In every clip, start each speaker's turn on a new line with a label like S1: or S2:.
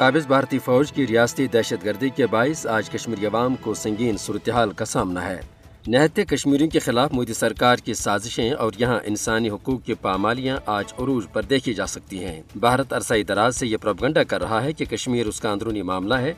S1: قابض بھارتی فوج کی ریاستی دہشت گردی کے باعث آج کشمیری عوام کو سنگین صورتحال کا سامنا ہے۔ نہتے کشمیریوں کے خلاف مودی سرکار کی سازشیں اور یہاں انسانی حقوق کی پامالیاں آج عروج پر دیکھی جا سکتی ہیں۔ بھارت عرصائی دراز سے یہ پروپگنڈا کر رہا ہے کہ کشمیر اس کا اندرونی معاملہ ہے۔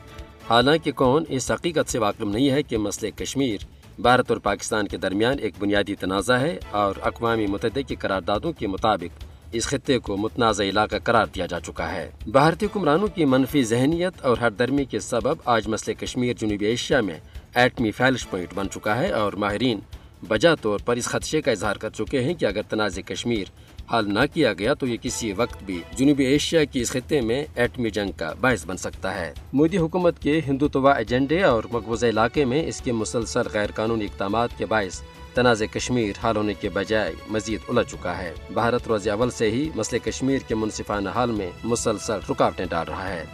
S1: حالانکہ کون؟ اس حقیقت سے واقف نہیں ہے کہ مسئلہ کشمیر بھارت اور پاکستان کے درمیان ایک بنیادی تنازع ہے اور اقوام متحدہ کی قراردادوں کے مطابق اس خطے کو متنازع علاقہ قرار دیا جا چکا ہے۔ بھارتی حکمرانوں کی منفی ذہنیت اور ہر درمی کے سبب آج مسئلہ کشمیر، جنوبی ایشیا میں ایٹمی فیلش پوائنٹ بن چکا ہے اور ماہرین بجا طور پر اس خدشے کا اظہار کر چکے ہیں کہ اگر تنازع کشمیر حل نہ کیا گیا تو یہ کسی وقت بھی جنوبی ایشیا کی اس خطے میں ایٹمی جنگ کا باعث بن سکتا ہے۔ مودی حکومت کے ہندوتوا ایجنڈے اور مقبوضہ علاقے میں اس کے مسلسل غیر قانونی اقدامات کے باعث تنازع کشمیر حل ہونے کے بجائے مزید الجھ چکا ہے۔ بھارت روز اول سے ہی مسئلہ کشمیر کے منصفانہ حال میں مسلسل رکاوٹیں ڈال رہا ہے۔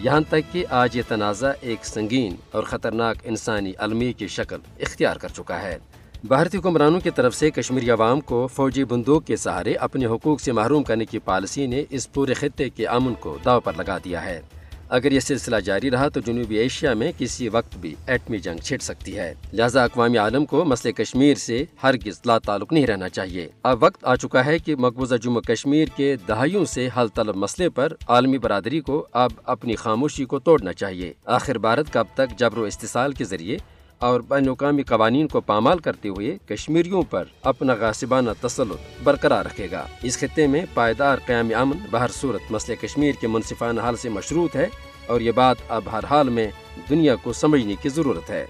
S1: یہاں تک کہ آج یہ تنازع ایک سنگین اور خطرناک انسانی علمی کی شکل اختیار کر چکا ہے۔ بھارتی حکمرانوں کی طرف سے کشمیری عوام کو فوجی بندوق کے سہارے اپنے حقوق سے محروم کرنے کی پالیسی نے اس پورے خطے کے امن کو داؤ پر لگا دیا ہے۔ اگر یہ سلسلہ جاری رہا تو جنوبی ایشیا میں کسی وقت بھی ایٹمی جنگ چھڑ سکتی ہے۔ لہذا اقوام عالم کو مسئلہ کشمیر سے ہرگز لا تعلق نہیں رہنا چاہیے۔ اب وقت آ چکا ہے کہ مقبوضہ جموں کشمیر کے دہائیوں سے حل طلب مسئلے پر عالمی برادری کو اب اپنی خاموشی کو توڑنا چاہیے۔ آخر بھارت کب تک جبر و استحصال کے ذریعے اور بین الاقوامی قوانین کو پامال کرتے ہوئے کشمیریوں پر اپنا غاسبانہ تسلط برقرار رکھے گا۔ اس خطے میں پائیدار قیام امن بہر صورت مسئلہ کشمیر کے منصفانہ حال سے مشروط ہے اور یہ بات اب ہر حال میں دنیا کو سمجھنے کی ضرورت ہے۔